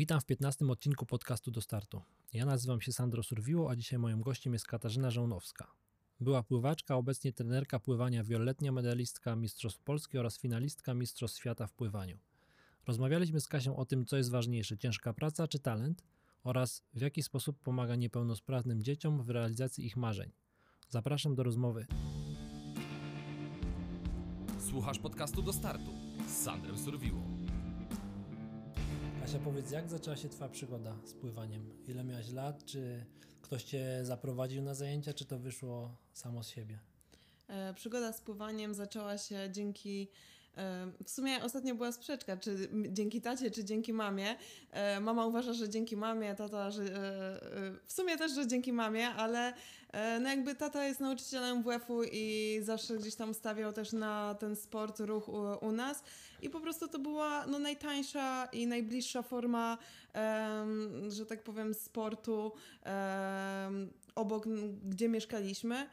Witam w 15 odcinku podcastu do startu. Ja nazywam się Sandro Surwiło, a dzisiaj moim gościem jest Katarzyna Żołnowska. Była pływaczka, obecnie trenerka pływania, wieloletnia medalistka Mistrzostw Polski oraz finalistka Mistrzostw Świata w pływaniu. Rozmawialiśmy z Kasią o tym, co jest ważniejsze, ciężka praca czy talent oraz w jaki sposób pomaga niepełnosprawnym dzieciom w realizacji ich marzeń. Zapraszam do rozmowy. Słuchasz podcastu do startu z Sandrem Surwiło. Kasia, powiedz, jak zaczęła się Twoja przygoda z pływaniem? Ile miałaś lat? Czy ktoś Cię zaprowadził na zajęcia, czy to wyszło samo z siebie? E, przygoda z pływaniem zaczęła się dzięki w sumie ostatnio była sprzeczka, czy dzięki tacie, czy dzięki mamie. E, mama uważa, że dzięki mamie, tata, że e, e, w sumie też, że dzięki mamie, ale no jakby tata jest nauczycielem WF-u i zawsze gdzieś tam stawiał też na ten sport, ruch u, u nas i po prostu to była no, najtańsza i najbliższa forma, że tak powiem, sportu obok, gdzie mieszkaliśmy.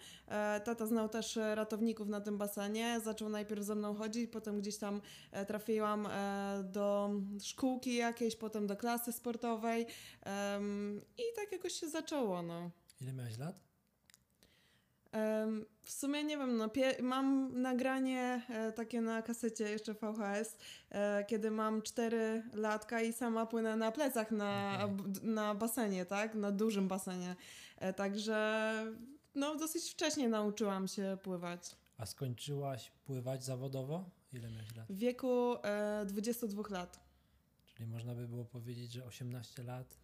Tata znał też ratowników na tym basenie, zaczął najpierw ze mną chodzić, potem gdzieś tam e, trafiłam e, do szkółki jakiejś, potem do klasy sportowej i tak jakoś się zaczęło. No. Ile miałeś lat? W sumie nie wiem, no, mam nagranie e, takie na kasecie jeszcze VHS, kiedy mam 4 latka i sama płynę na plecach na, okay. na basenie, tak? Na dużym basenie. Także no, dosyć wcześnie nauczyłam się pływać. A skończyłaś pływać zawodowo? Ile miałeś lat? W wieku e, 22 lat. Czyli można by było powiedzieć, że 18 lat.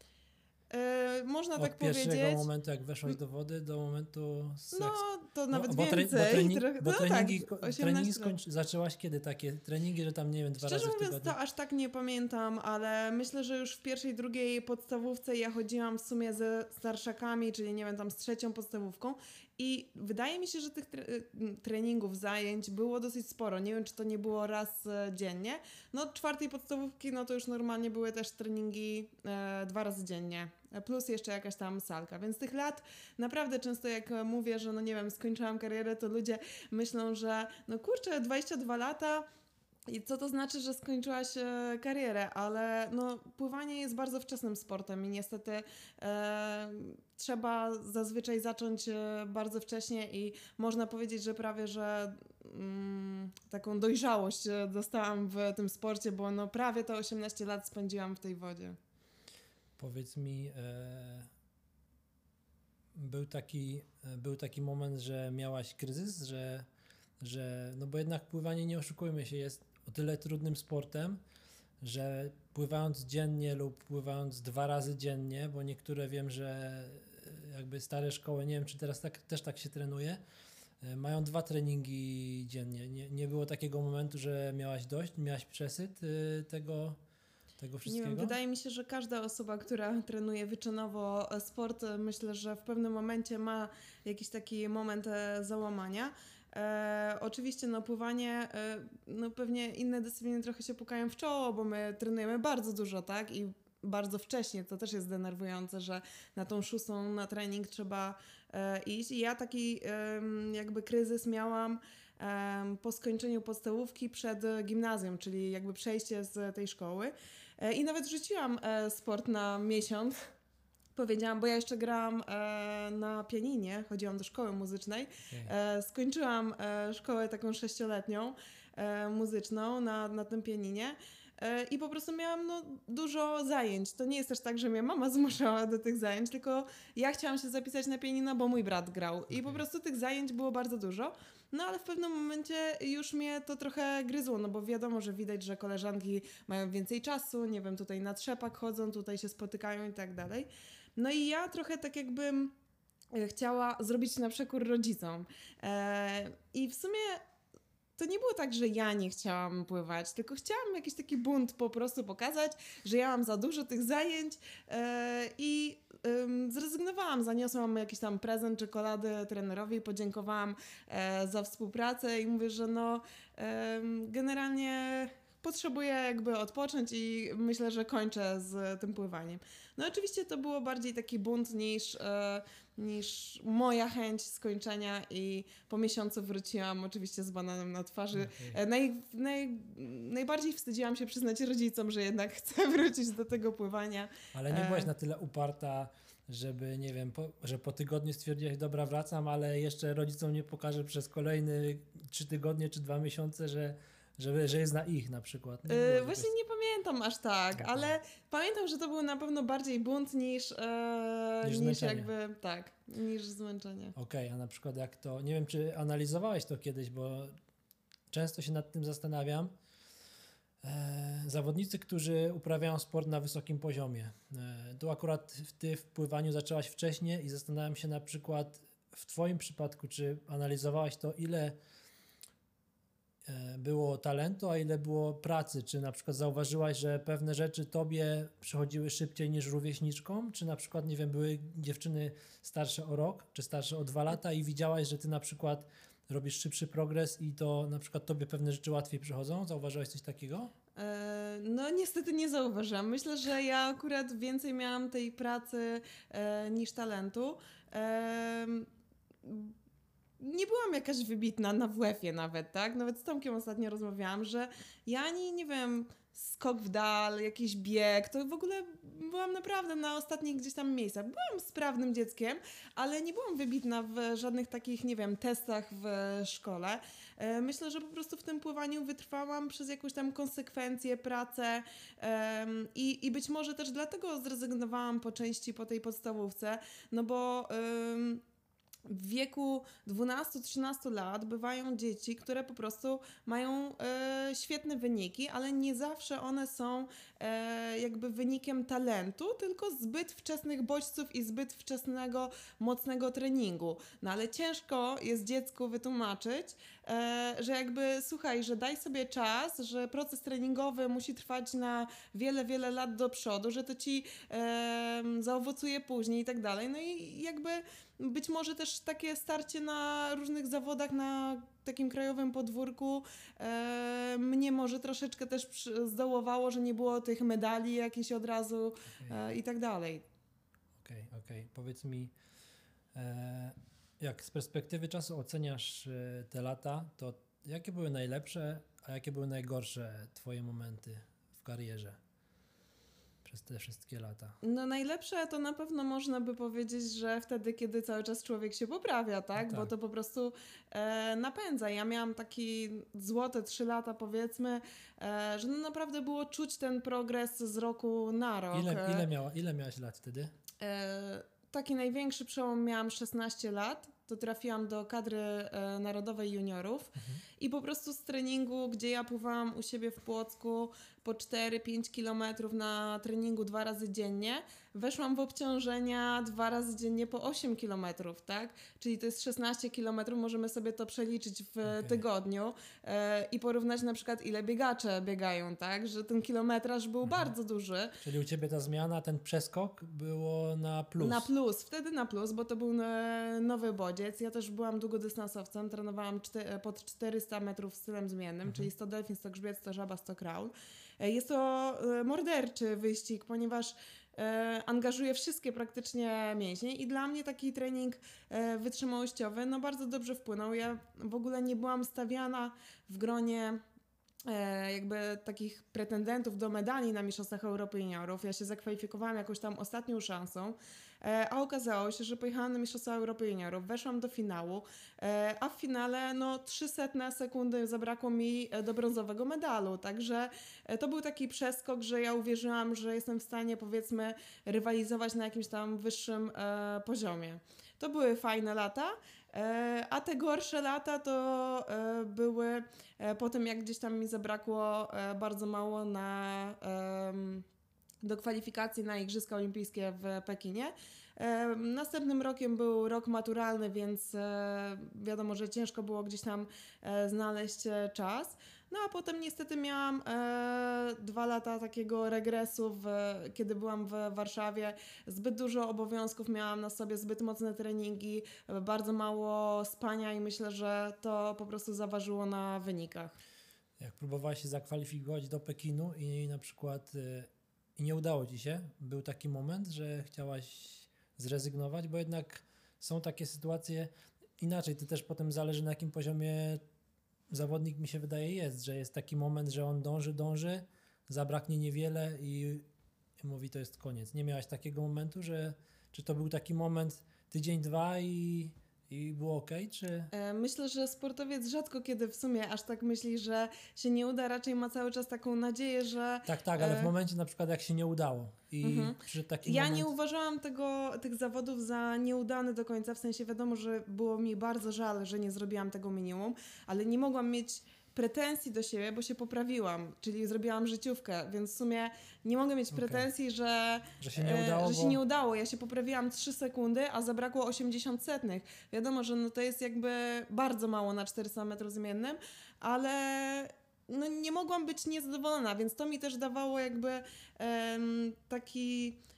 E, można Od tak powiedzieć. Od pierwszego momentu, jak weszłaś do wody, do momentu... No, to nawet no, bo więcej. Bo, trening, Trochę, bo no treningi, tak, treningi skończy, zaczęłaś kiedy takie treningi, że tam, nie wiem, dwa Szczerze razy w mówiąc, to aż tak nie pamiętam, ale myślę, że już w pierwszej, drugiej podstawówce ja chodziłam w sumie ze starszakami, czyli nie wiem, tam z trzecią podstawówką i wydaje mi się, że tych treningów, zajęć było dosyć sporo. Nie wiem, czy to nie było raz e, dziennie. No od czwartej podstawówki, no to już normalnie były też treningi e, dwa razy dziennie plus jeszcze jakaś tam salka. Więc tych lat naprawdę często jak mówię, że no nie wiem, skończyłam karierę, to ludzie myślą, że no kurczę, 22 lata, i co to znaczy, że skończyłaś karierę, ale no, pływanie jest bardzo wczesnym sportem i niestety e, trzeba zazwyczaj zacząć e, bardzo wcześnie i można powiedzieć, że prawie, że mm, taką dojrzałość e, dostałam w tym sporcie, bo no, prawie te 18 lat spędziłam w tej wodzie. Powiedz mi, e, był, taki, e, był taki moment, że miałaś kryzys, że, że, no bo jednak pływanie, nie oszukujmy się, jest o tyle trudnym sportem, że pływając dziennie lub pływając dwa razy dziennie, bo niektóre wiem, że e, jakby stare szkoły, nie wiem czy teraz tak, też tak się trenuje, mają dwa treningi dziennie. Nie, nie było takiego momentu, że miałaś dość, miałaś przesyt tego, tego wszystkiego? Nie wiem, wydaje mi się, że każda osoba, która trenuje wyczynowo e, sport, e, myślę, że w pewnym momencie ma jakiś taki moment e, załamania. E, oczywiście no, pływanie, e, no pewnie inne dyscypliny trochę się pukają w czoło, bo my trenujemy bardzo dużo, tak? I bardzo wcześnie, to też jest denerwujące, że na tą szóstą na trening trzeba e, iść. I ja taki jakby kryzys miałam po skończeniu podstawówki przed gimnazjum, czyli jakby przejście z tej szkoły. E, I nawet rzuciłam e, sport na miesiąc powiedziałam, bo ja jeszcze grałam e, na pianinie, chodziłam do szkoły muzycznej. E, skończyłam e, szkołę taką sześcioletnią e, muzyczną na, na tym pianinie. E, I po prostu miałam no, dużo zajęć. To nie jest też tak, że mnie mama zmuszała do tych zajęć, tylko ja chciałam się zapisać na pianino, bo mój brat grał. I po prostu tych zajęć było bardzo dużo. No ale w pewnym momencie już mnie to trochę gryzło, no bo wiadomo, że widać, że koleżanki mają więcej czasu, nie wiem, tutaj na trzepak chodzą, tutaj się spotykają i tak dalej. No i ja trochę tak jakbym e, chciała zrobić na przekór rodzicom. E, I w sumie to nie było tak, że ja nie chciałam pływać, tylko chciałam jakiś taki bunt po prostu pokazać, że ja mam za dużo tych zajęć e, i zrezygnowałam. Zaniosłam jakiś tam prezent czekolady trenerowi, podziękowałam za współpracę i mówię, że no generalnie potrzebuję jakby odpocząć i myślę, że kończę z tym pływaniem. No oczywiście to było bardziej taki bunt niż, e, niż moja chęć skończenia i po miesiącu wróciłam oczywiście z bananem na twarzy. Okej. E, Naj, naj, najbardziej wstydziłam się przyznać rodzicom, że jednak chcę wrócić do tego pływania. Ale nie E. byłaś na tyle uparta, żeby, nie wiem, po, że po tygodniu stwierdziłaś, dobra, wracam, ale jeszcze rodzicom nie pokażę przez kolejne trzy tygodnie czy dwa miesiące, że, że, że jest na ich na przykład. Nie było Właśnie nie pamiętam aż tak, ale pamiętam, że to był na pewno bardziej bunt niż, e, Niż niż, jakby, tak, niż zmęczenie. Okej, a na przykład jak to, nie wiem czy analizowałeś to kiedyś, bo często się nad tym zastanawiam. E, zawodnicy, którzy uprawiają sport na wysokim poziomie. E, tu akurat ty w pływaniu zaczęłaś wcześniej i zastanawiam się na przykład w twoim przypadku, czy analizowałaś to, ile było talentu, a ile było pracy? Czy na przykład zauważyłaś, że pewne rzeczy tobie przychodziły szybciej niż rówieśniczkom? Czy na przykład, nie wiem, były dziewczyny starsze o rok, czy starsze o dwa lata i widziałaś, że ty na przykład robisz szybszy progres i to na przykład tobie pewne rzeczy łatwiej przychodzą? Zauważyłaś coś takiego? E, No niestety nie zauważyłam. Myślę, że ja akurat więcej miałam tej pracy e, niż talentu. Nie byłam jakaś wybitna na WF-ie nawet, tak? Nawet z Tomkiem ostatnio rozmawiałam, że ja ani, nie wiem, skok w dal, jakiś bieg, to w ogóle byłam naprawdę na ostatnich gdzieś tam miejscach. Byłam sprawnym dzieckiem, ale nie byłam wybitna w żadnych takich, nie wiem, testach w szkole. E, Myślę, że po prostu w tym pływaniu wytrwałam przez jakąś tam konsekwencję, pracę i, i być może też dlatego zrezygnowałam po części po tej podstawówce, no bo w wieku 12-13 lat bywają dzieci, które po prostu mają e, świetne wyniki, ale nie zawsze one są jakby wynikiem talentu, tylko zbyt wczesnych bodźców i zbyt wczesnego, mocnego treningu. No ale ciężko jest dziecku wytłumaczyć, e, że jakby słuchaj, że daj sobie czas, że proces treningowy musi trwać na wiele, wiele lat do przodu, że to ci e, zaowocuje później i tak dalej. No i jakby być może też takie starcie na różnych zawodach na takim krajowym podwórku e, mnie może troszeczkę też przy- zdołowało, że nie było tych medali jakichś od razu e, i tak dalej. Okej, okej. Powiedz mi, e, jak z perspektywy czasu oceniasz e, te lata, to jakie były najlepsze, a jakie były najgorsze twoje momenty w karierze przez te wszystkie lata? No najlepsze to na pewno można by powiedzieć, że wtedy, kiedy cały czas człowiek się poprawia, tak? No Bo tak. to po prostu e, napędza. Ja miałam taki złote trzy lata powiedzmy, e, że no naprawdę było czuć ten progres z roku na rok. Ile, E, ile, miała, ile miałaś lat wtedy? E, taki największy przełom miałam 16 lat. To trafiłam do kadry e, narodowej juniorów i po prostu z treningu, gdzie ja pływałam u siebie w Płocku po 4-5 kilometrów na treningu dwa razy dziennie, weszłam w obciążenia dwa razy dziennie po 8 kilometrów, tak? Czyli to jest 16 kilometrów, możemy sobie to przeliczyć w Okej. tygodniu e, i porównać na przykład ile biegacze biegają, tak? Że ten kilometraż był Mhm. bardzo duży. Czyli u ciebie ta zmiana, ten przeskok było na plus. Na plus, wtedy na plus, bo to był e, nowy bodziec. Ja też byłam długodystansowcem, trenowałam pod 400 metrów stylem zmiennym, czyli 100 delfin, 100 grzbiet, 100 żaba, 100 kraul. E, Jest to e, morderczy wyścig, ponieważ e, angażuje wszystkie praktycznie mięśnie i dla mnie taki trening wytrzymałościowy no bardzo dobrze wpłynął. Ja w ogóle nie byłam stawiana w gronie jakby takich pretendentów do medali na Mistrzostwach Europy Juniorów. Ja się zakwalifikowałam jakąś tam ostatnią szansą, a okazało się, że pojechałam na Mistrzostwa Europy Juniorów, weszłam do finału, e, a w finale no 300 sekundy zabrakło mi e, do brązowego medalu, także e, to był taki przeskok, że ja uwierzyłam, że jestem w stanie powiedzmy rywalizować na jakimś tam wyższym e, poziomie. To były fajne lata, e, a te gorsze lata to e, były e, po tym, jak gdzieś tam mi zabrakło e, bardzo mało na, do kwalifikacji na Igrzyska Olimpijskie w Pekinie. E, Następnym rokiem był rok maturalny, więc e, wiadomo, że ciężko było gdzieś tam e, znaleźć czas. No a potem niestety miałam dwa lata takiego regresu, w, kiedy byłam w Warszawie. Zbyt dużo obowiązków miałam na sobie, zbyt mocne treningi, bardzo mało spania i myślę, że to po prostu zaważyło na wynikach. jak próbowałeś się zakwalifikować do Pekinu i na przykład i nie udało ci się, był taki moment, że chciałaś zrezygnować, bo jednak są takie sytuacje inaczej, to też potem zależy na jakim poziomie zawodnik mi się wydaje jest, że jest taki moment, że on dąży, dąży, zabraknie niewiele i, mówi to jest koniec. Nie miałaś takiego momentu, że czy to był taki moment tydzień, dwa i, i było ok, czy... E, Myślę, że sportowiec rzadko kiedy w sumie aż tak myśli, że się nie uda, raczej ma cały czas taką nadzieję, że Tak, tak, ale w E, momencie na przykład jak się nie udało i Mhm. taki Ja moment... nie uważałam tego, tych zawodów za nieudane do końca, w sensie wiadomo, że było mi bardzo żal, że nie zrobiłam tego minimum, ale nie mogłam mieć pretensji do siebie, bo się poprawiłam, czyli zrobiłam życiówkę, więc w sumie nie mogę mieć pretensji, że, Że się nie udało, e, że bo... się nie udało. Ja się poprawiłam 3 sekundy, a zabrakło 80 setnych. Wiadomo, że no to jest jakby bardzo mało na 400 metrów zmiennym, ale no nie mogłam być niezadowolona, więc to mi też dawało jakby em, taki, tak,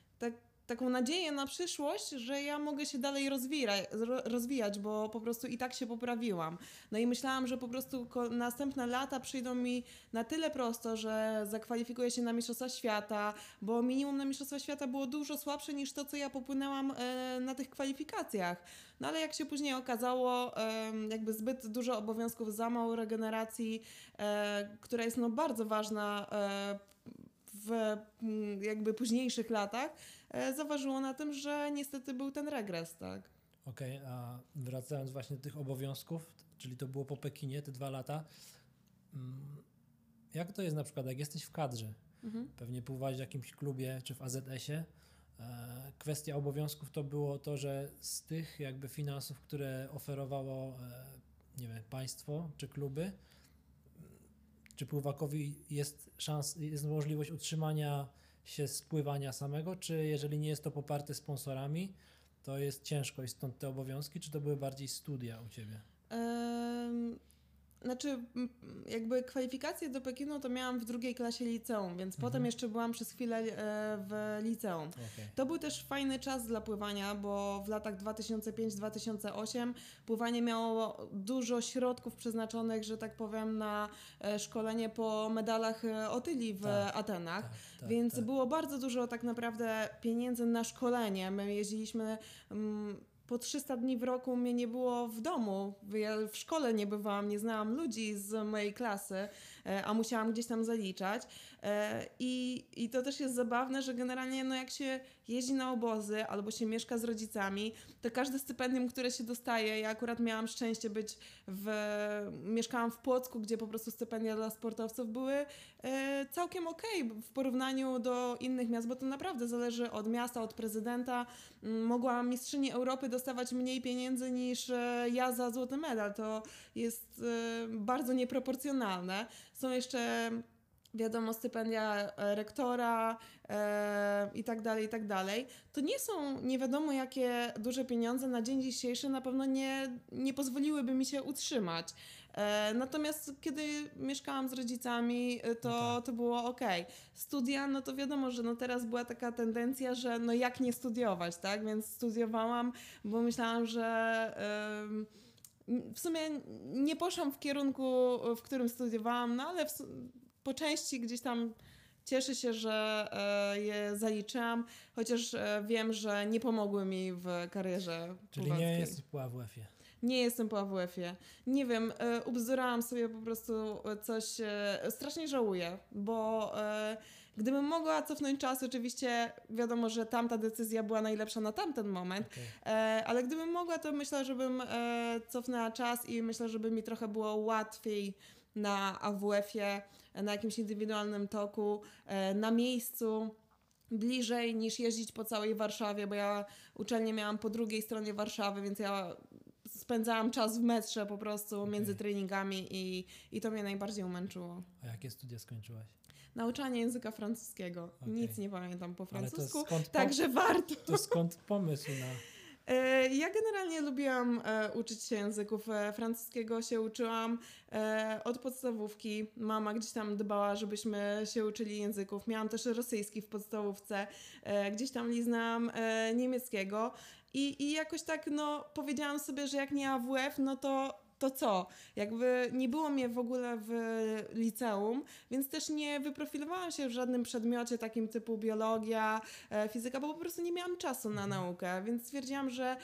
taką nadzieję na przyszłość, że ja mogę się dalej rozwijać, rozwijać, bo po prostu i tak się poprawiłam. No i myślałam, że po prostu następne lata przyjdą mi na tyle prosto, że zakwalifikuję się na Mistrzostwa Świata, bo minimum na Mistrzostwa Świata było dużo słabsze niż to, co ja popłynęłam e, na tych kwalifikacjach. No ale jak się później okazało, jakby zbyt dużo obowiązków, za mało regeneracji, e, która jest no bardzo ważna e, w jakby późniejszych latach, e, zaważyło na tym, że niestety był ten regres, tak. Okej, a wracając właśnie do tych obowiązków, czyli to było po Pekinie, te dwa lata, mm, jak to jest na przykład, jak jesteś w kadrze, Mhm. pewnie pływałeś w jakimś klubie czy w AZS-ie, e, kwestia obowiązków to było to, że z tych jakby finansów, które oferowało, e, nie wiem, państwo czy kluby, mm, czy pływakowi jest szans, jest możliwość utrzymania się z pływania samego, czy jeżeli nie jest to poparte sponsorami, to jest ciężko i stąd te obowiązki, czy to były bardziej studia u Ciebie? Znaczy, jakby kwalifikacje do Pekinu to miałam w drugiej klasie liceum, więc Mhm. potem jeszcze byłam przez chwilę e, w liceum. Okej. To był też fajny czas dla pływania, bo w latach 2005-2008 pływanie miało dużo środków przeznaczonych, że tak powiem, na e, szkolenie po medalach e, Otyli w Tak, Atenach. Tak, tak, Więc tak. było bardzo dużo tak naprawdę pieniędzy na szkolenie. My jeździliśmy mm, po 300 dni w roku, mnie nie było w domu. Ja w szkole nie bywałam, nie znałam ludzi z mojej klasy, a musiałam gdzieś tam zaliczać. E, I, I to też jest zabawne, że generalnie no jak się jeździ na obozy albo się mieszka z rodzicami, to każde stypendium, które się dostaje, ja akurat miałam szczęście być w... Mieszkałam w Płocku, gdzie po prostu stypendia dla sportowców były e, całkiem okej w porównaniu do innych miast, bo to naprawdę zależy od miasta, od prezydenta. Mm, Mogła mistrzyni Europy dostawać mniej pieniędzy niż e, ja za złoty medal. To jest e, bardzo nieproporcjonalne. Są jeszcze wiadomo, stypendia e, rektora e, i tak dalej, i tak dalej. To nie są nie wiadomo jakie duże pieniądze na dzień dzisiejszy, na pewno nie, nie pozwoliłyby mi się utrzymać. E, natomiast kiedy mieszkałam z rodzicami, e, to, No tak. to było ok. Studia, no to wiadomo, że no teraz była taka tendencja, że no jak nie studiować, tak? Więc studiowałam, bo myślałam, że em, w sumie nie poszłam w kierunku, w którym studiowałam, no ale w, po części gdzieś tam cieszę się, że e, je zaliczyłam, chociaż e, wiem, że nie pomogły mi w karierze Czyli pływackiej. nie jesteś po AWF-ie. Nie jestem po AWF-ie. Nie wiem, e, ubzdurałam sobie po prostu coś, strasznie żałuję, bo gdybym mogła cofnąć czas, oczywiście wiadomo, że tamta decyzja była najlepsza na tamten moment, Okej. e, ale gdybym mogła, to myślę, żebym e, cofnęła czas i myślę, żeby mi trochę było łatwiej na AWF-ie, na jakimś indywidualnym toku, e, na miejscu bliżej niż jeździć po całej Warszawie, bo ja uczelnię miałam po drugiej stronie Warszawy, więc ja spędzałam czas w metrze po prostu Okej. między treningami i, i to mnie najbardziej umęczyło. A jakie studia skończyłaś? Nauczanie języka francuskiego. Okej. Nic nie pamiętam po francusku, także warto. to skąd pomysł na... E, Ja generalnie lubiłam e, uczyć się języków. E, francuskiego się uczyłam od podstawówki. Mama gdzieś tam dbała, żebyśmy się uczyli języków. Miałam też rosyjski w podstawówce. Gdzieś tam liznałam niemieckiego. I, I jakoś tak, no, powiedziałam sobie, że jak nie AWF, no to, to co? Jakby nie było mnie w ogóle w liceum, więc też nie wyprofilowałam się w żadnym przedmiocie takim typu biologia, e, fizyka, bo po prostu nie miałam czasu na naukę, więc stwierdziłam, że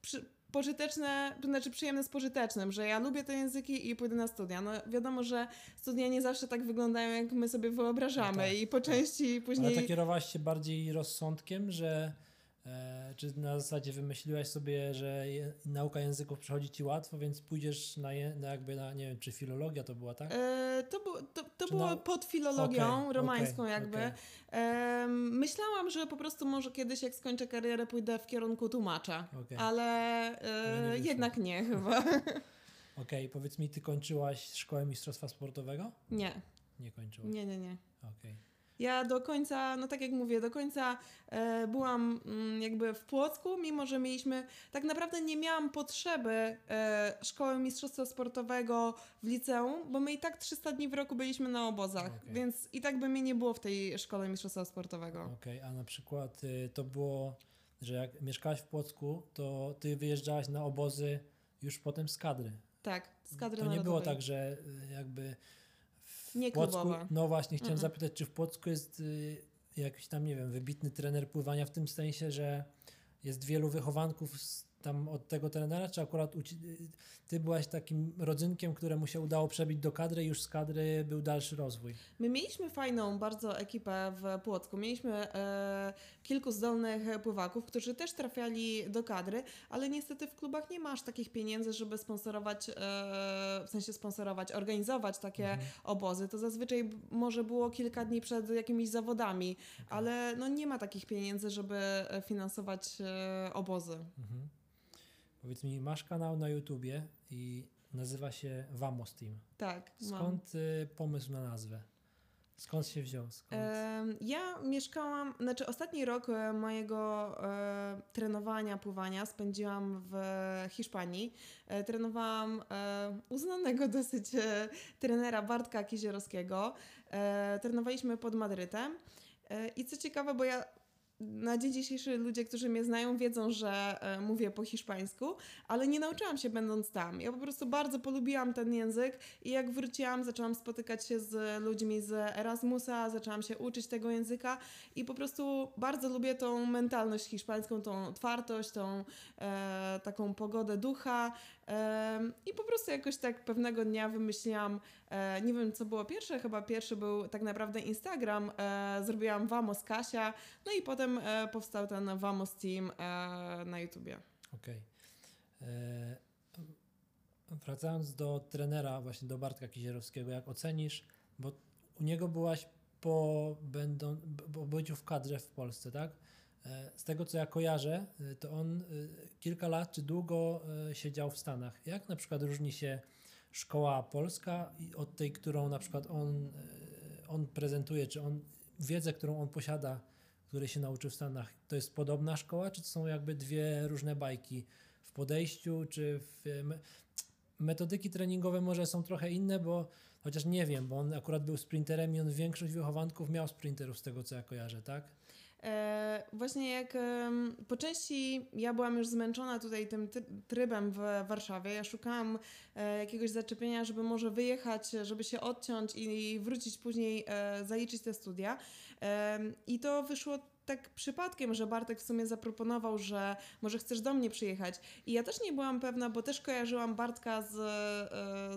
przy, pożyteczne, to znaczy przyjemne z pożytecznym, że ja lubię te języki i pójdę na studia. No wiadomo, że studia nie zawsze tak wyglądają, jak my sobie wyobrażamy No tak, i po części później... Ale to kierowałaś się bardziej rozsądkiem, że czy na zasadzie wymyśliłaś sobie, że je, nauka języków przychodzi ci łatwo, więc pójdziesz na, je, na jakby na, nie wiem, czy filologia to była, tak? E, to, bu- to, to było na- pod filologią Okej, romańską okej, jakby. okej. Em, myślałam, że po prostu może kiedyś jak skończę karierę pójdę w kierunku tłumacza, ale nie e, wyszło. jednak nie chyba. Okej, powiedz mi, ty kończyłaś szkołę mistrzostwa sportowego? nie, Nie kończyłaś. nie, nie, nie. Okej. Ja do końca, no tak jak mówię, do końca e, byłam mm, jakby w Płocku, mimo że mieliśmy, tak naprawdę nie miałam potrzeby e, szkoły mistrzostwa sportowego w liceum, bo my i tak 300 dni w roku byliśmy na obozach, Okej. więc i tak by mnie nie było w tej szkole mistrzostwa sportowego. Okej, a na przykład y, to było, że jak mieszkałaś w Płocku, to ty wyjeżdżałaś na obozy już potem z kadry. Tak, z kadry To nie narodowej. było tak, że y, jakby Nie Płocku, no właśnie chciałem Mm-mm. zapytać, czy w Płocku jest y, jakiś tam, nie wiem, wybitny trener pływania w tym sensie, że jest wielu wychowanków z, tam od tego trenera, czy akurat ty byłaś takim rodzynkiem, któremu się udało przebić do kadry i już z kadry był dalszy rozwój. My mieliśmy fajną bardzo ekipę w Płocku. Mieliśmy e, kilku zdolnych pływaków, którzy też trafiali do kadry, ale niestety w klubach nie masz takich pieniędzy, żeby sponsorować, e, w sensie sponsorować, organizować takie obozy. To zazwyczaj może było kilka dni przed jakimiś zawodami, ale no nie ma takich pieniędzy, żeby e, finansować e, obozy. Mhm. Powiedz mi, masz kanał na YouTubie i nazywa się Vamos Team. Tak. Skąd y, pomysł na nazwę? Skąd się wziął? Skąd? Ja mieszkałam, znaczy ostatni rok e, mojego e, trenowania pływania spędziłam w Hiszpanii. E, trenowałam uznanego dosyć trenera Bartka Kizierowskiego. E, trenowaliśmy pod Madrytem. I co ciekawe, bo ja na dzień dzisiejszy ludzie, którzy mnie znają, wiedzą, że e, mówię po hiszpańsku, ale nie nauczyłam się będąc tam. Ja po prostu bardzo polubiłam ten język i jak wróciłam, zaczęłam spotykać się z ludźmi z Erasmusa, zaczęłam się uczyć tego języka i po prostu bardzo lubię tą mentalność hiszpańską, tą otwartość, tą e, taką pogodę ducha. I po prostu jakoś tak pewnego dnia wymyśliłam, e, nie wiem co było pierwsze, chyba pierwszy był tak naprawdę Instagram, e, zrobiłam Vamos Kasia, no i potem e, powstał ten Vamos Team na YouTubie. Okej. E, Wracając do trenera, właśnie do Bartka Kizierowskiego, jak ocenisz, bo u niego byłaś po, będą, po byciu w kadrze w Polsce, tak? E, Z tego co ja kojarzę, e, to on e, kilka lat czy długo siedział w Stanach. Jak na przykład różni się szkoła polska od tej, którą na przykład on, on prezentuje, czy on wiedzę, którą on posiada, której się nauczył w Stanach, to jest podobna szkoła, czy to są jakby dwie różne bajki w podejściu, czy w me- metodyki treningowe może są trochę inne, bo chociaż nie wiem, bo on akurat był sprinterem i on większość wychowanków miał sprinterów z tego co ja kojarzę, tak? E, właśnie jak po części ja byłam już zmęczona tutaj tym ty- trybem w Warszawie, ja szukałam e, jakiegoś zaczepienia, żeby może wyjechać, żeby się odciąć i wrócić później, e, zaliczyć te studia. I to wyszło tak przypadkiem, że Bartek w sumie zaproponował, że może chcesz do mnie przyjechać. I ja też nie byłam pewna, bo też kojarzyłam Bartka z,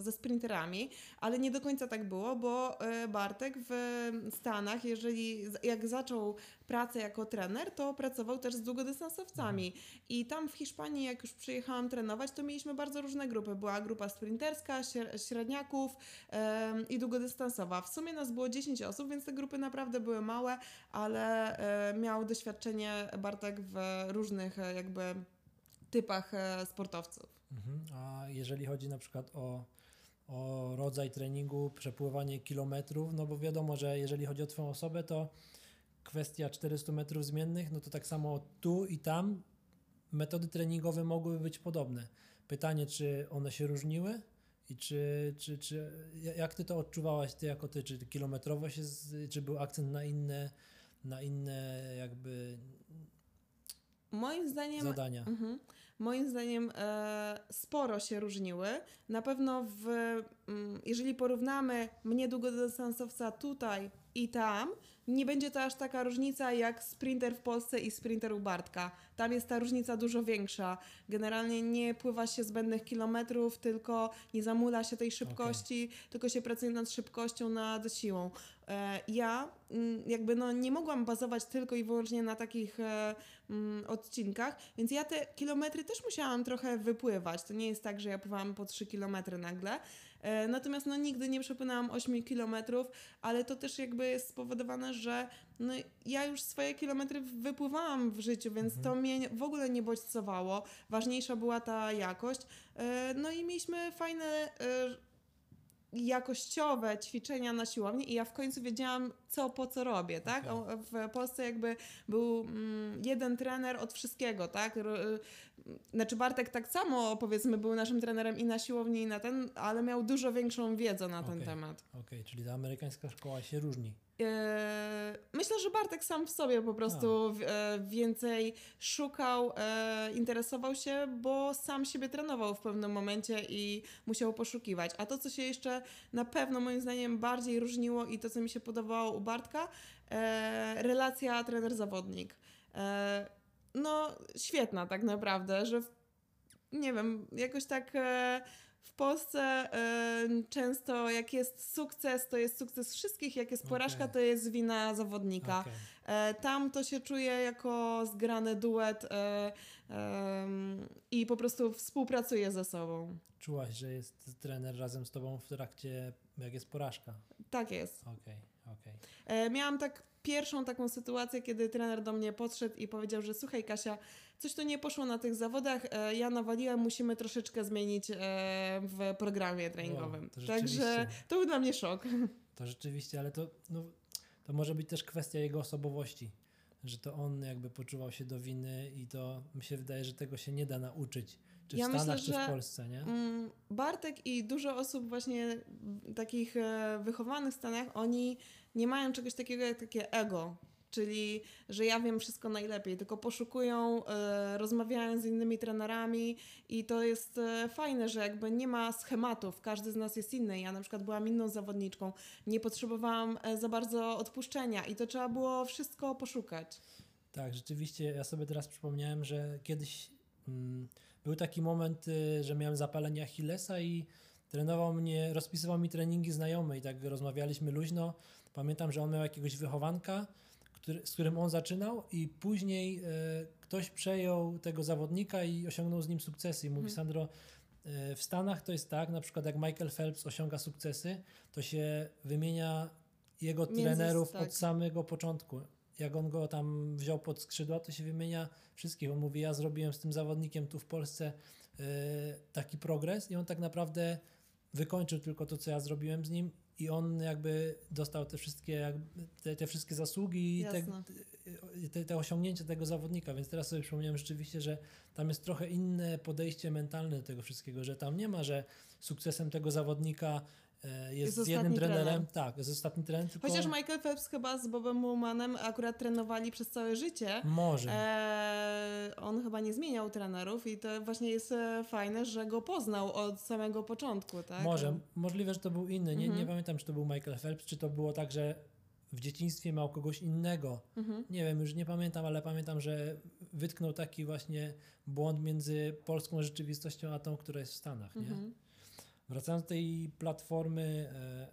ze sprinterami, ale nie do końca tak było, bo Bartek w Stanach, jeżeli jak zaczął pracę jako trener, to pracował też z długodystansowcami. I tam w Hiszpanii, jak już przyjechałam trenować, to mieliśmy bardzo różne grupy. Była grupa sprinterska, śre- średniaków i długodystansowa. W sumie nas było 10 osób, więc te grupy naprawdę były małe, ale e, miał doświadczenie Bartek w różnych e, jakby typach e, sportowców. Mhm. A jeżeli chodzi na przykład o, o rodzaj treningu, przepływanie kilometrów, no bo wiadomo, że jeżeli chodzi o Twoją osobę, to kwestia 400 metrów zmiennych, no to tak samo tu i tam metody treningowe mogłyby być podobne. Pytanie, czy one się różniły i czy, czy, czy jak Ty to odczuwałaś, Ty jako Ty, czy kilometrowo się, z, czy był akcent na inne, na inne jakby Moim zdaniem zadania. Mhm. Moim zdaniem e, sporo się różniły. Na pewno w, mm, jeżeli porównamy mnie długodystansowca tutaj i tam, nie będzie to aż taka różnica jak sprinter w Polsce i sprinter u Bartka. Tam jest ta różnica dużo większa. Generalnie nie pływa się zbędnych kilometrów, tylko nie zamula się tej szybkości, tylko się pracuje nad szybkością, nad siłą. E, ja mm, jakby no nie mogłam bazować tylko i wyłącznie na takich e, mm, odcinkach, więc ja te kilometry też musiałam trochę wypływać. To nie jest tak, że ja pływałam po 3 kilometry nagle. E, natomiast no, nigdy nie przepłynęłam 8 kilometrów, ale to też jakby jest spowodowane, że no, ja już swoje kilometry wypływałam w życiu, więc to mnie w ogóle nie bodźcowało. Ważniejsza była ta jakość. E, No i mieliśmy fajne e, jakościowe ćwiczenia na siłowni i ja w końcu wiedziałam, co po co robię, tak? Okej. O, W Polsce jakby był mm, jeden trener od wszystkiego, tak? Y, Znaczy Bartek tak samo, powiedzmy, był naszym trenerem i na siłowni, i na ten, ale miał dużo większą wiedzę na ten Okej. temat. Okej, czyli ta amerykańska szkoła się różni. E, Myślę, że Bartek sam w sobie po prostu w- e, więcej szukał, e, interesował się, bo sam siebie trenował w pewnym momencie i musiał poszukiwać. A to, co się jeszcze na pewno moim zdaniem bardziej różniło i to, co mi się podobało Bartka, e, relacja trener-zawodnik. E, No, świetna tak naprawdę, że w, nie wiem, jakoś tak. E, w Polsce często jak jest sukces, to jest sukces wszystkich, jak jest porażka, Okej. to jest wina zawodnika. E, tam to się czuje jako zgrany duet i po prostu współpracuje ze sobą. Czułaś, że jest trener razem z tobą w trakcie, jak jest porażka. Tak jest. Okej, okej. E, miałam tak pierwszą taką sytuację, kiedy trener do mnie podszedł i powiedział, że słuchaj Kasia, coś tu nie poszło na tych zawodach, e, ja nawaliłem, musimy troszeczkę zmienić e, w programie treningowym. Wow, Także to był dla mnie szok. To rzeczywiście, ale to, no, to może być też kwestia jego osobowości, że to on jakby poczuwał się do winy i to mi się wydaje, że tego się nie da nauczyć. Czy w Ja myślę, Stanach, czy w Polsce, nie? Mm, Bartek i dużo osób właśnie takich e, wychowanych w Stanach, oni nie mają czegoś takiego jak takie ego, czyli że ja wiem wszystko najlepiej, tylko poszukują, e, rozmawiają z innymi trenerami i to jest e, fajne, że jakby nie ma schematów, każdy z nas jest inny. Ja na przykład byłam inną zawodniczką, nie potrzebowałam za bardzo odpuszczenia i to trzeba było wszystko poszukać. Tak, rzeczywiście. Ja sobie teraz przypomniałem, że kiedyś mm, był taki moment, y, że miałem zapalenie Achillesa i trenował mnie, rozpisywał mi treningi znajomy i tak rozmawialiśmy luźno. Pamiętam, że on miał jakiegoś wychowanka, który, z którym on zaczynał i później e, ktoś przejął tego zawodnika i osiągnął z nim sukcesy. I mówi Mhm. Sandro, e, w Stanach to jest tak, na przykład jak Michael Phelps osiąga sukcesy, to się wymienia jego Między- trenerów tak. od samego początku. Jak on go tam wziął pod skrzydła, to się wymienia wszystkich. On mówi, ja zrobiłem z tym zawodnikiem tu w Polsce e, taki progres i on tak naprawdę wykończył tylko to, co ja zrobiłem z nim i on jakby dostał te wszystkie, te, te wszystkie zasługi i te, te, osiągnięcia tego zawodnika, więc teraz sobie przypomniałem rzeczywiście, że tam jest trochę inne podejście mentalne do tego wszystkiego, że tam nie ma, że sukcesem tego zawodnika jest, Jest z jednym trenerem, trener. tak, jest ostatni trener, tylko Chociaż Michael Phelps chyba z Bobem Woolmanem akurat trenowali przez całe życie. może. Eee, on chyba nie zmieniał trenerów i to właśnie jest e, fajne, że go poznał od samego początku, tak? Może, możliwe, że to był inny. Nie, nie Mhm. pamiętam, czy to był Michael Phelps, czy to było tak, że w dzieciństwie miał kogoś innego. Mhm. Nie wiem, już nie pamiętam, ale pamiętam, że wytknął taki właśnie błąd między polską rzeczywistością a tą, która jest w Stanach. Nie? Mhm. Wracając do tej platformy, e,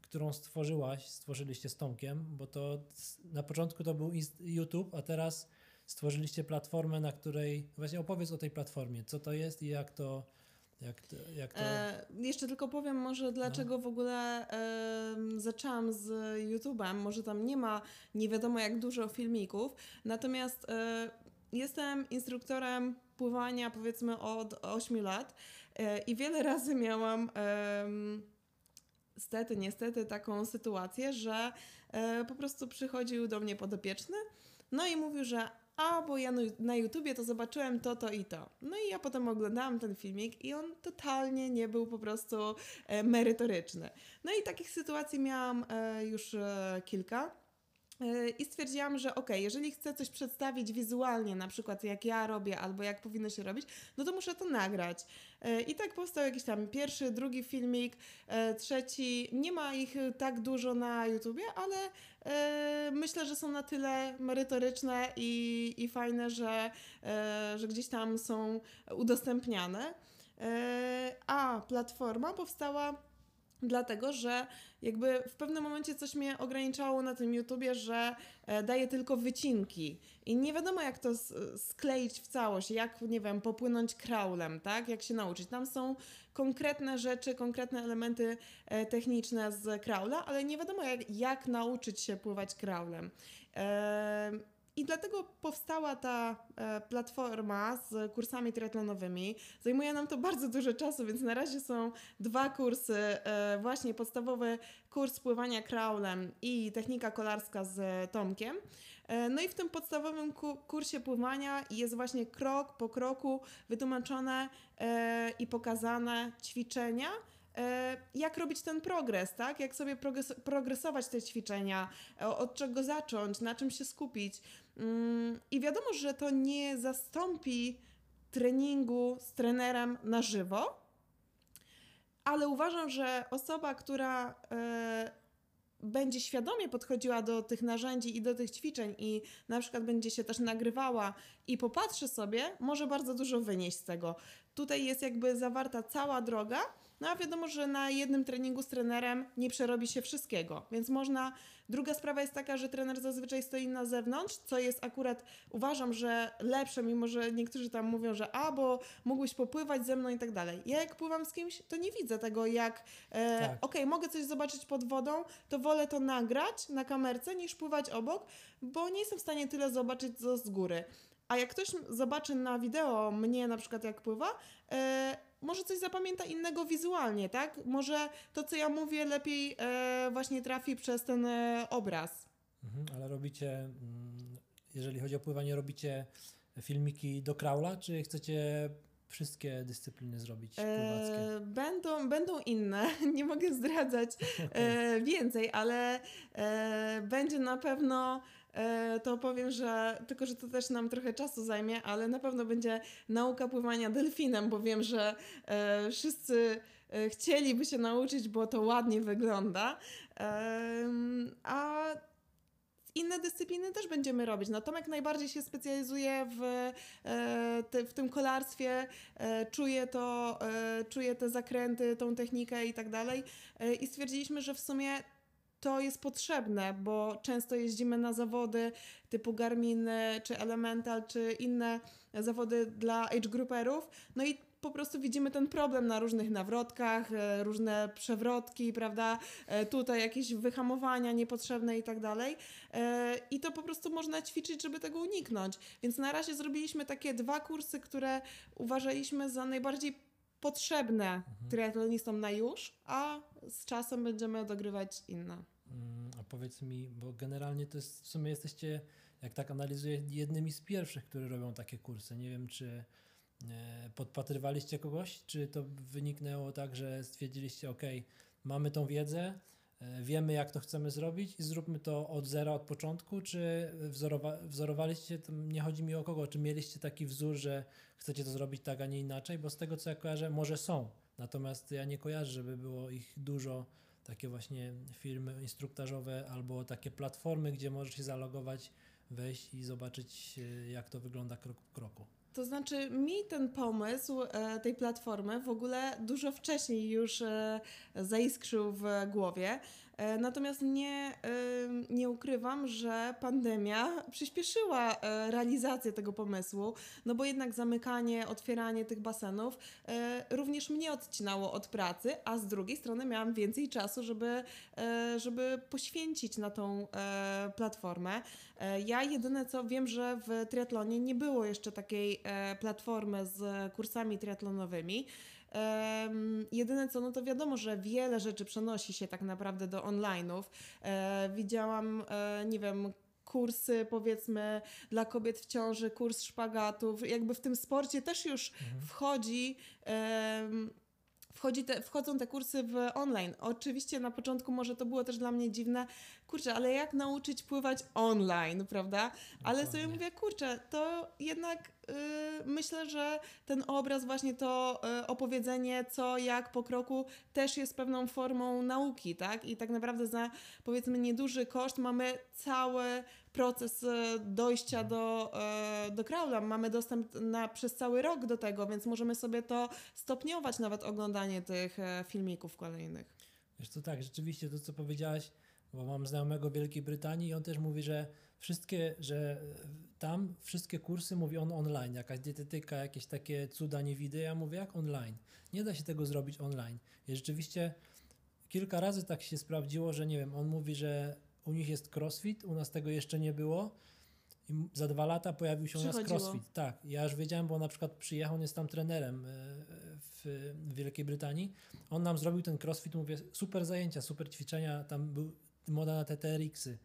którą stworzyłaś, stworzyliście z Tomkiem, bo to na początku to był YouTube, a teraz stworzyliście platformę, na której. Właśnie opowiedz o tej platformie, co to jest i jak to. Jak to, jak to E, jeszcze tylko powiem może dlaczego w ogóle em, zaczęłam z YouTube'em. Może tam nie ma nie wiadomo jak dużo filmików, natomiast e, jestem instruktorem pływania powiedzmy od 8 lat e, i wiele razy miałam stety, niestety taką sytuację, że e, po prostu przychodził do mnie podopieczny no i mówił, że a, bo ja na YouTubie to zobaczyłem to, to i to. No i ja potem oglądałam ten filmik i on totalnie nie był po prostu e, merytoryczny. No i takich sytuacji miałam e, już e, kilka. E, I stwierdziłam, że ok, jeżeli chcę coś przedstawić wizualnie, na przykład jak ja robię, albo jak powinno się robić, no to muszę to nagrać. E, I tak powstał jakiś tam pierwszy, drugi filmik, e, trzeci. Nie ma ich tak dużo na YouTubie, ale myślę, że są na tyle merytoryczne i, i fajne, że, że gdzieś tam są udostępniane. A platforma powstała Dlatego, że jakby w pewnym momencie coś mnie ograniczało na tym YouTubie, że e, daje tylko wycinki i nie wiadomo jak to skleić w całość, jak, nie wiem, popłynąć kraulem, tak, jak się nauczyć. Tam są konkretne rzeczy, konkretne elementy e, techniczne z kraula, ale nie wiadomo jak, jak nauczyć się pływać kraulem. I dlatego powstała ta e, platforma z kursami triatlonowymi. Zajmuje nam to bardzo dużo czasu, więc na razie są dwa kursy, e, właśnie podstawowy kurs pływania kraulem i technika kolarska z Tomkiem. E, no i w tym podstawowym ku kursie pływania jest właśnie krok po kroku wytłumaczone i pokazane ćwiczenia, jak robić ten progres, tak? Jak sobie progres progresować te ćwiczenia, od czego zacząć, na czym się skupić. Mm, I wiadomo, że to nie zastąpi treningu z trenerem na żywo, ale uważam, że osoba, która e, będzie świadomie podchodziła do tych narzędzi i do tych ćwiczeń i na przykład będzie się też nagrywała i popatrzy sobie, może bardzo dużo wynieść z tego. Tutaj jest jakby zawarta cała droga, no a wiadomo, że na jednym treningu z trenerem nie przerobi się wszystkiego, więc można. Druga sprawa jest taka, że trener zazwyczaj stoi na zewnątrz, co jest akurat uważam, że lepsze, mimo że niektórzy tam mówią, że a, bo mógłbyś popływać ze mną i tak dalej. Ja jak pływam z kimś, to nie widzę tego, jak e, tak. okej, okay, mogę coś zobaczyć pod wodą, to wolę to nagrać na kamerce niż pływać obok, bo nie jestem w stanie tyle zobaczyć co z góry. A jak ktoś zobaczy na wideo mnie na przykład jak pływa, e, może coś zapamięta innego wizualnie, tak? Może to, co ja mówię, lepiej e, właśnie trafi przez ten e, obraz. Mhm, ale robicie, mm, jeżeli chodzi o pływanie, robicie filmiki do kraula, czy chcecie wszystkie dyscypliny zrobić e, pływackie? E, będą, będą inne, nie mogę zdradzać e, więcej, ale e, będzie na pewno to powiem, że tylko, że to też nam trochę czasu zajmie, ale na pewno będzie nauka pływania delfinem, bo wiem, że e, wszyscy e, chcieliby się nauczyć, bo to ładnie wygląda. A inne dyscypliny też będziemy robić. No Tomek najbardziej się specjalizuje w, w tym kolarstwie, czuje to, czuje te zakręty, tą technikę i tak dalej. I stwierdziliśmy, że w sumie to jest potrzebne, bo często jeździmy na zawody typu Garmin, czy Elemental, czy inne zawody dla age grouperów, no i po prostu widzimy ten problem na różnych nawrotkach, e, różne przewrotki, prawda? E, tutaj jakieś wyhamowania niepotrzebne i tak dalej. E, I to po prostu można ćwiczyć, żeby tego uniknąć. Więc na razie zrobiliśmy takie dwa kursy, które uważaliśmy za najbardziej potrzebne mhm. triatlonistom na już, a z czasem będziemy dogrywać inne. Mm, a powiedz mi, bo generalnie to jest, w sumie jesteście, jak tak analizuję, jednymi z pierwszych, które robią takie kursy. Nie wiem, czy e, podpatrywaliście kogoś, czy to wyniknęło tak, że stwierdziliście, ok, mamy tą wiedzę, wiemy jak to chcemy zrobić i zróbmy to od zera, od początku, czy wzorowa wzorowaliście, nie chodzi mi o kogo, czy mieliście taki wzór, że chcecie to zrobić tak, a nie inaczej, bo z tego co ja kojarzę, może są, natomiast ja nie kojarzę, żeby było ich dużo, takie właśnie firmy instruktażowe albo takie platformy, gdzie możesz się zalogować, wejść i zobaczyć e, jak to wygląda krok po kroku. To znaczy, mi ten pomysł e, tej platformy w ogóle dużo wcześniej już e, zaiskrzył w głowie. E, natomiast nie, nie ukrywam, że pandemia przyspieszyła e, realizację tego pomysłu, no bo jednak zamykanie, otwieranie tych basenów e, również mnie odcinało od pracy, a z drugiej strony miałam więcej czasu, żeby, żeby poświęcić na tą platformę. Ja jedyne co wiem, że w triatlonie nie było jeszcze takiej platformy z kursami triatlonowymi. Um, jedyne co, no to wiadomo, że wiele rzeczy przenosi się tak naprawdę do online'ów. E, widziałam, e, nie wiem, kursy powiedzmy dla kobiet w ciąży, kurs szpagatów. Jakby w tym sporcie też już mhm. wchodzi wchodzi te, wchodzą te kursy w online. Oczywiście na początku może to było też dla mnie dziwne, kurczę, ale jak nauczyć pływać online, prawda? Ale sobie Dokładnie. mówię, kurczę, to jednak myślę, że ten obraz, właśnie to y, opowiedzenie, co, jak po kroku, też jest pewną formą nauki, tak? I tak naprawdę za powiedzmy nieduży koszt mamy cały proces e, dojścia do, do Kraula. Mamy dostęp na, przez cały rok do tego, więc możemy sobie to stopniować, nawet oglądanie tych filmików kolejnych. Wiesz co, tak, rzeczywiście to, co powiedziałaś, bo mam znajomego w Wielkiej Brytanii i on też mówi, że wszystkie, że tam wszystkie kursy mówi on online, jakaś dietetyka, jakieś takie cuda nie widzę. Ja mówię, jak online? Nie da się tego zrobić online. I rzeczywiście kilka razy tak się sprawdziło, że nie wiem, on mówi, że u nich jest crossfit, u nas tego jeszcze nie było. I za dwa lata pojawił się u nas crossfit. Tak, ja już wiedziałem, bo na przykład przyjechał, on jest tam trenerem e, w, w Wielkiej Brytanii. On nam zrobił ten crossfit, mówię, super zajęcia, super ćwiczenia, tam był moda na TTRX-y,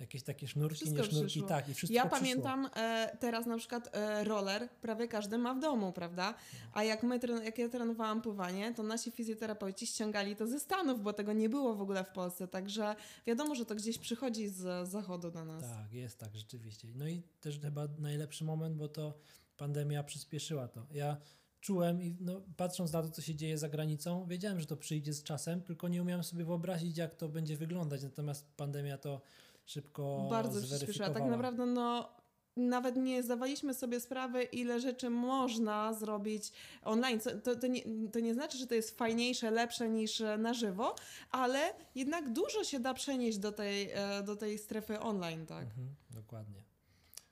jakieś takie sznurki, Wszystko nie sznurki, przyszło. tak, i wszystko Ja przyszło. pamiętam e, teraz na przykład e, roller prawie każdy ma w domu, prawda? A jak, my, jak ja trenowałam pływanie, to nasi fizjoterapeuci ściągali to ze Stanów, bo tego nie było w ogóle w Polsce, także wiadomo, że to gdzieś przychodzi z zachodu do nas. Tak, jest tak, rzeczywiście. No i też chyba najlepszy moment, bo to pandemia przyspieszyła to. Ja czułem i no, patrząc na to, co się dzieje za granicą, wiedziałem, że to przyjdzie z czasem, tylko nie umiałem sobie wyobrazić, jak to będzie wyglądać. Natomiast pandemia to szybko Bardzo zweryfikowała. Tak naprawdę no nawet nie zdawaliśmy sobie sprawy, ile rzeczy można zrobić online. To, to, nie, to nie znaczy, że to jest fajniejsze, lepsze niż e, na żywo, ale jednak dużo się da przenieść do tej, e, do tej strefy online, tak? Mhm, dokładnie.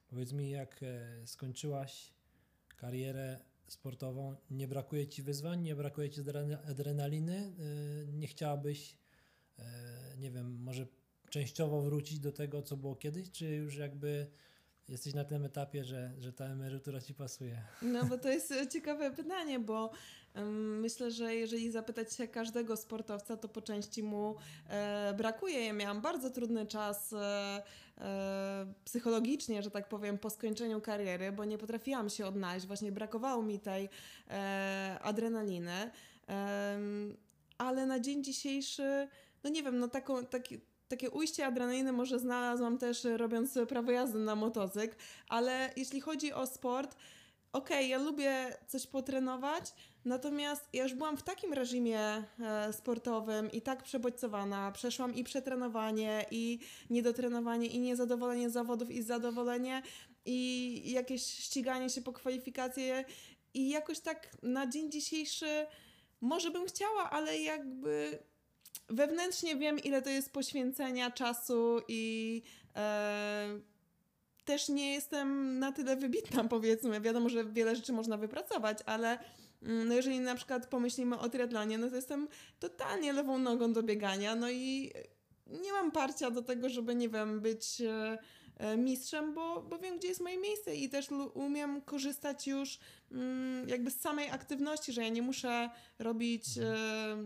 Powiedz mi, jak e, skończyłaś karierę sportową, nie brakuje ci wyzwań, nie brakuje ci adrena- adrenaliny? Nie chciałabyś, nie wiem, może częściowo wrócić do tego, co było kiedyś, czy już jakby jesteś na tym etapie, że, że ta emerytura ci pasuje? No bo to jest e, ciekawe pytanie, bo em, myślę, że jeżeli zapytać się każdego sportowca, to po części mu e, brakuje. Ja miałam bardzo trudny czas e, e, psychologicznie, że tak powiem, po skończeniu kariery, bo nie potrafiłam się odnaleźć. Właśnie brakowało mi tej e, adrenaliny. Ale na dzień dzisiejszy, no nie wiem, no taką, taki, takie ujście adrenaliny może znalazłam też e, robiąc prawo jazdy na motocykl, ale jeśli chodzi o sport, okej, ja lubię coś potrenować, natomiast ja już byłam w takim reżimie e, sportowym i tak przebodźcowana, przeszłam i przetrenowanie, i niedotrenowanie, i niezadowolenie z zawodów, i zadowolenie, i jakieś ściganie się po kwalifikacje. I jakoś tak na dzień dzisiejszy może bym chciała, ale jakby wewnętrznie wiem, ile to jest poświęcenia czasu i e, też nie jestem na tyle wybitna, powiedzmy. Wiadomo, że wiele rzeczy można wypracować, ale mm, no jeżeli na przykład pomyślimy o triatlonie, no to jestem totalnie lewą nogą do biegania, no i nie mam parcia do tego, żeby, nie wiem, być e, mistrzem, bo, bo wiem, gdzie jest moje miejsce i też umiem korzystać już mm, jakby z samej aktywności, że ja nie muszę robić e,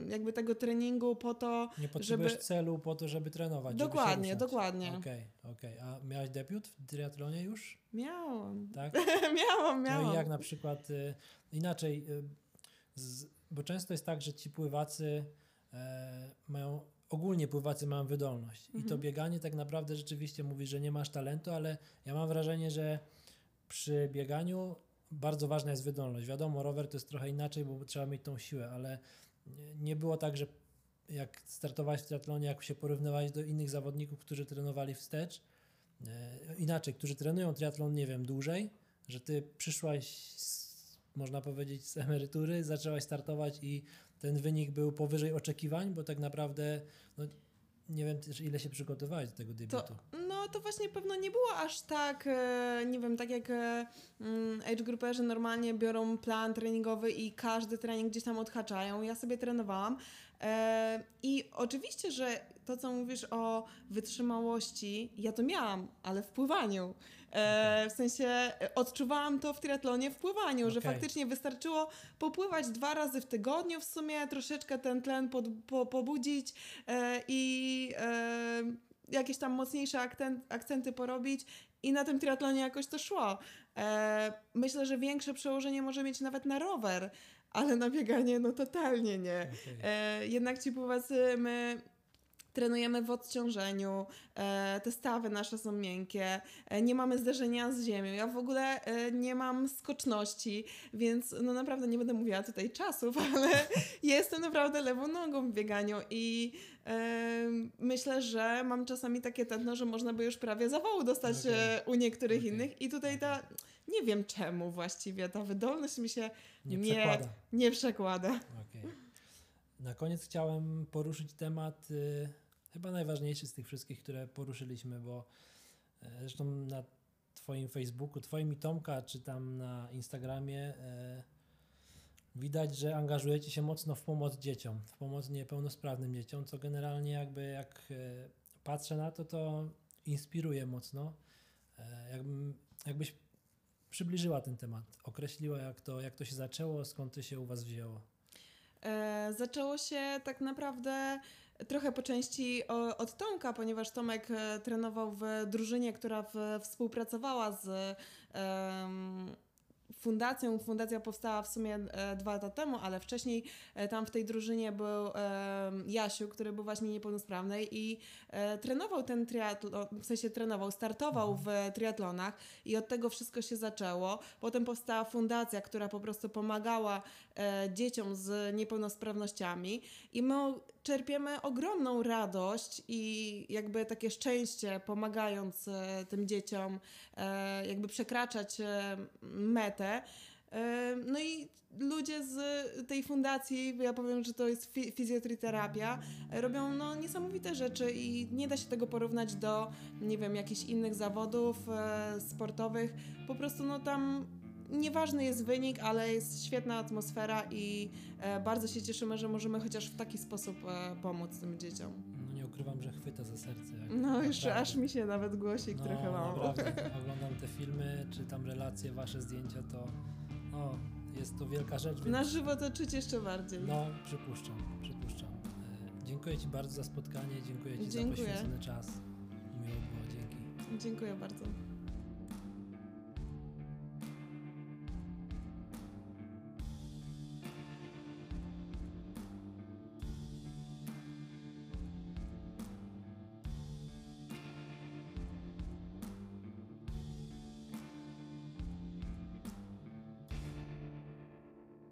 jakby tego treningu po to, Nie potrzebujesz żeby... celu po to, żeby trenować. żeby Dokładnie, ruszać. dokładnie. Okej, okej. A miałaś debiut w triatlonie już? Miałam. Tak? miałam, miałam. No i jak na przykład y, inaczej, y, z, bo często jest tak, że ci pływacy e, mają, ogólnie pływacy mają wydolność i to Mhm. bieganie tak naprawdę rzeczywiście mówi, że nie masz talentu, ale ja mam wrażenie, że przy bieganiu bardzo ważna jest wydolność. Wiadomo, rower to jest trochę inaczej, bo trzeba mieć tą siłę, ale nie- nie było tak, że jak startowałeś w triatlonie, jak się porównywałeś do innych zawodników, którzy trenowali wstecz, e, inaczej, którzy trenują triatlon, nie wiem, dłużej, że ty przyszłaś, z, można powiedzieć, z emerytury, zaczęłaś startować i ten wynik był powyżej oczekiwań, bo tak naprawdę, no, nie wiem też ile się przygotowałeś do tego debiutu. To, no to właśnie pewno nie było aż tak, e, nie wiem, tak jak e, mm, age grouperzy normalnie biorą plan treningowy i każdy trening gdzieś tam odhaczają. Ja sobie trenowałam e, i oczywiście, że to, co mówisz o wytrzymałości, ja to miałam, ale w pływaniu. E, w sensie e, odczuwałam to w triatlonie w pływaniu, że Okej. faktycznie wystarczyło popływać dwa razy w tygodniu w sumie, troszeczkę ten tlen pod, po, pobudzić e, i e, jakieś tam mocniejsze akcent, akcenty porobić i na tym triatlonie jakoś to szło. E, myślę, że większe przełożenie może mieć nawet na rower, ale na bieganie no totalnie nie. Okej. E, jednak ci pływacy, my trenujemy w odciążeniu, e, te stawy nasze są miękkie, e, nie mamy zderzenia z ziemią, ja w ogóle e, nie mam skoczności, więc no naprawdę nie będę mówiła tutaj czasów, ale jestem naprawdę lewą nogą w bieganiu i myślę, że mam czasami takie tętno, że można by już prawie zawału dostać Okej. e, u niektórych Okej. innych i tutaj ta, nie wiem czemu właściwie, ta wydolność mi się Nie, nie- przekłada. nie przekłada. Okej. Na koniec chciałem poruszyć temat y, chyba najważniejszy z tych wszystkich, które poruszyliśmy, bo e, zresztą na Twoim Facebooku, Twoim i Tomka, czy tam na Instagramie e, widać, że angażujecie się mocno w pomoc dzieciom, w pomoc niepełnosprawnym dzieciom, co generalnie jakby jak e, patrzę na to, to inspiruje mocno. Jakbyś przybliżyła ten temat, określiła jak to, jak to się zaczęło, skąd to się u Was wzięło. E, zaczęło się tak naprawdę trochę po części od Tomka, ponieważ Tomek e, trenował w drużynie, która w, współpracowała z em, fundacją. Fundacja powstała w sumie e, dwa lata temu, ale wcześniej e, tam w tej drużynie był em, Jasiu, który był właśnie niepełnosprawny i e, trenował ten triatlon, w sensie trenował, startował w triatlonach i od tego wszystko się zaczęło. Potem powstała fundacja, która po prostu pomagała e, dzieciom z niepełnosprawnościami i my czerpiemy ogromną radość i jakby takie szczęście pomagając e, tym dzieciom e, jakby przekraczać e, metę. No i ludzie z tej fundacji, ja powiem, że to jest fi- fizjoterapia, robią no, niesamowite rzeczy i nie da się tego porównać do, nie wiem, jakichś innych zawodów sportowych. Po prostu no tam nieważny jest wynik, ale jest świetna atmosfera i e, bardzo się cieszymy, że możemy chociaż w taki sposób e, pomóc tym dzieciom. No nie ukrywam, że chwyta za serce. No już naprawdę. aż mi się nawet głosik no, trochę. Naprawdę, oglądam te filmy, czy tam relacje, wasze zdjęcia, to no, jest to wielka rzecz, więc Na żywo to czuć jeszcze bardziej. no przypuszczam, przypuszczam. E, Dziękuję Ci bardzo za spotkanie, dziękuję Ci Dziękuję. za poświęcony czas. Miło było, dzięki. Dziękuję bardzo.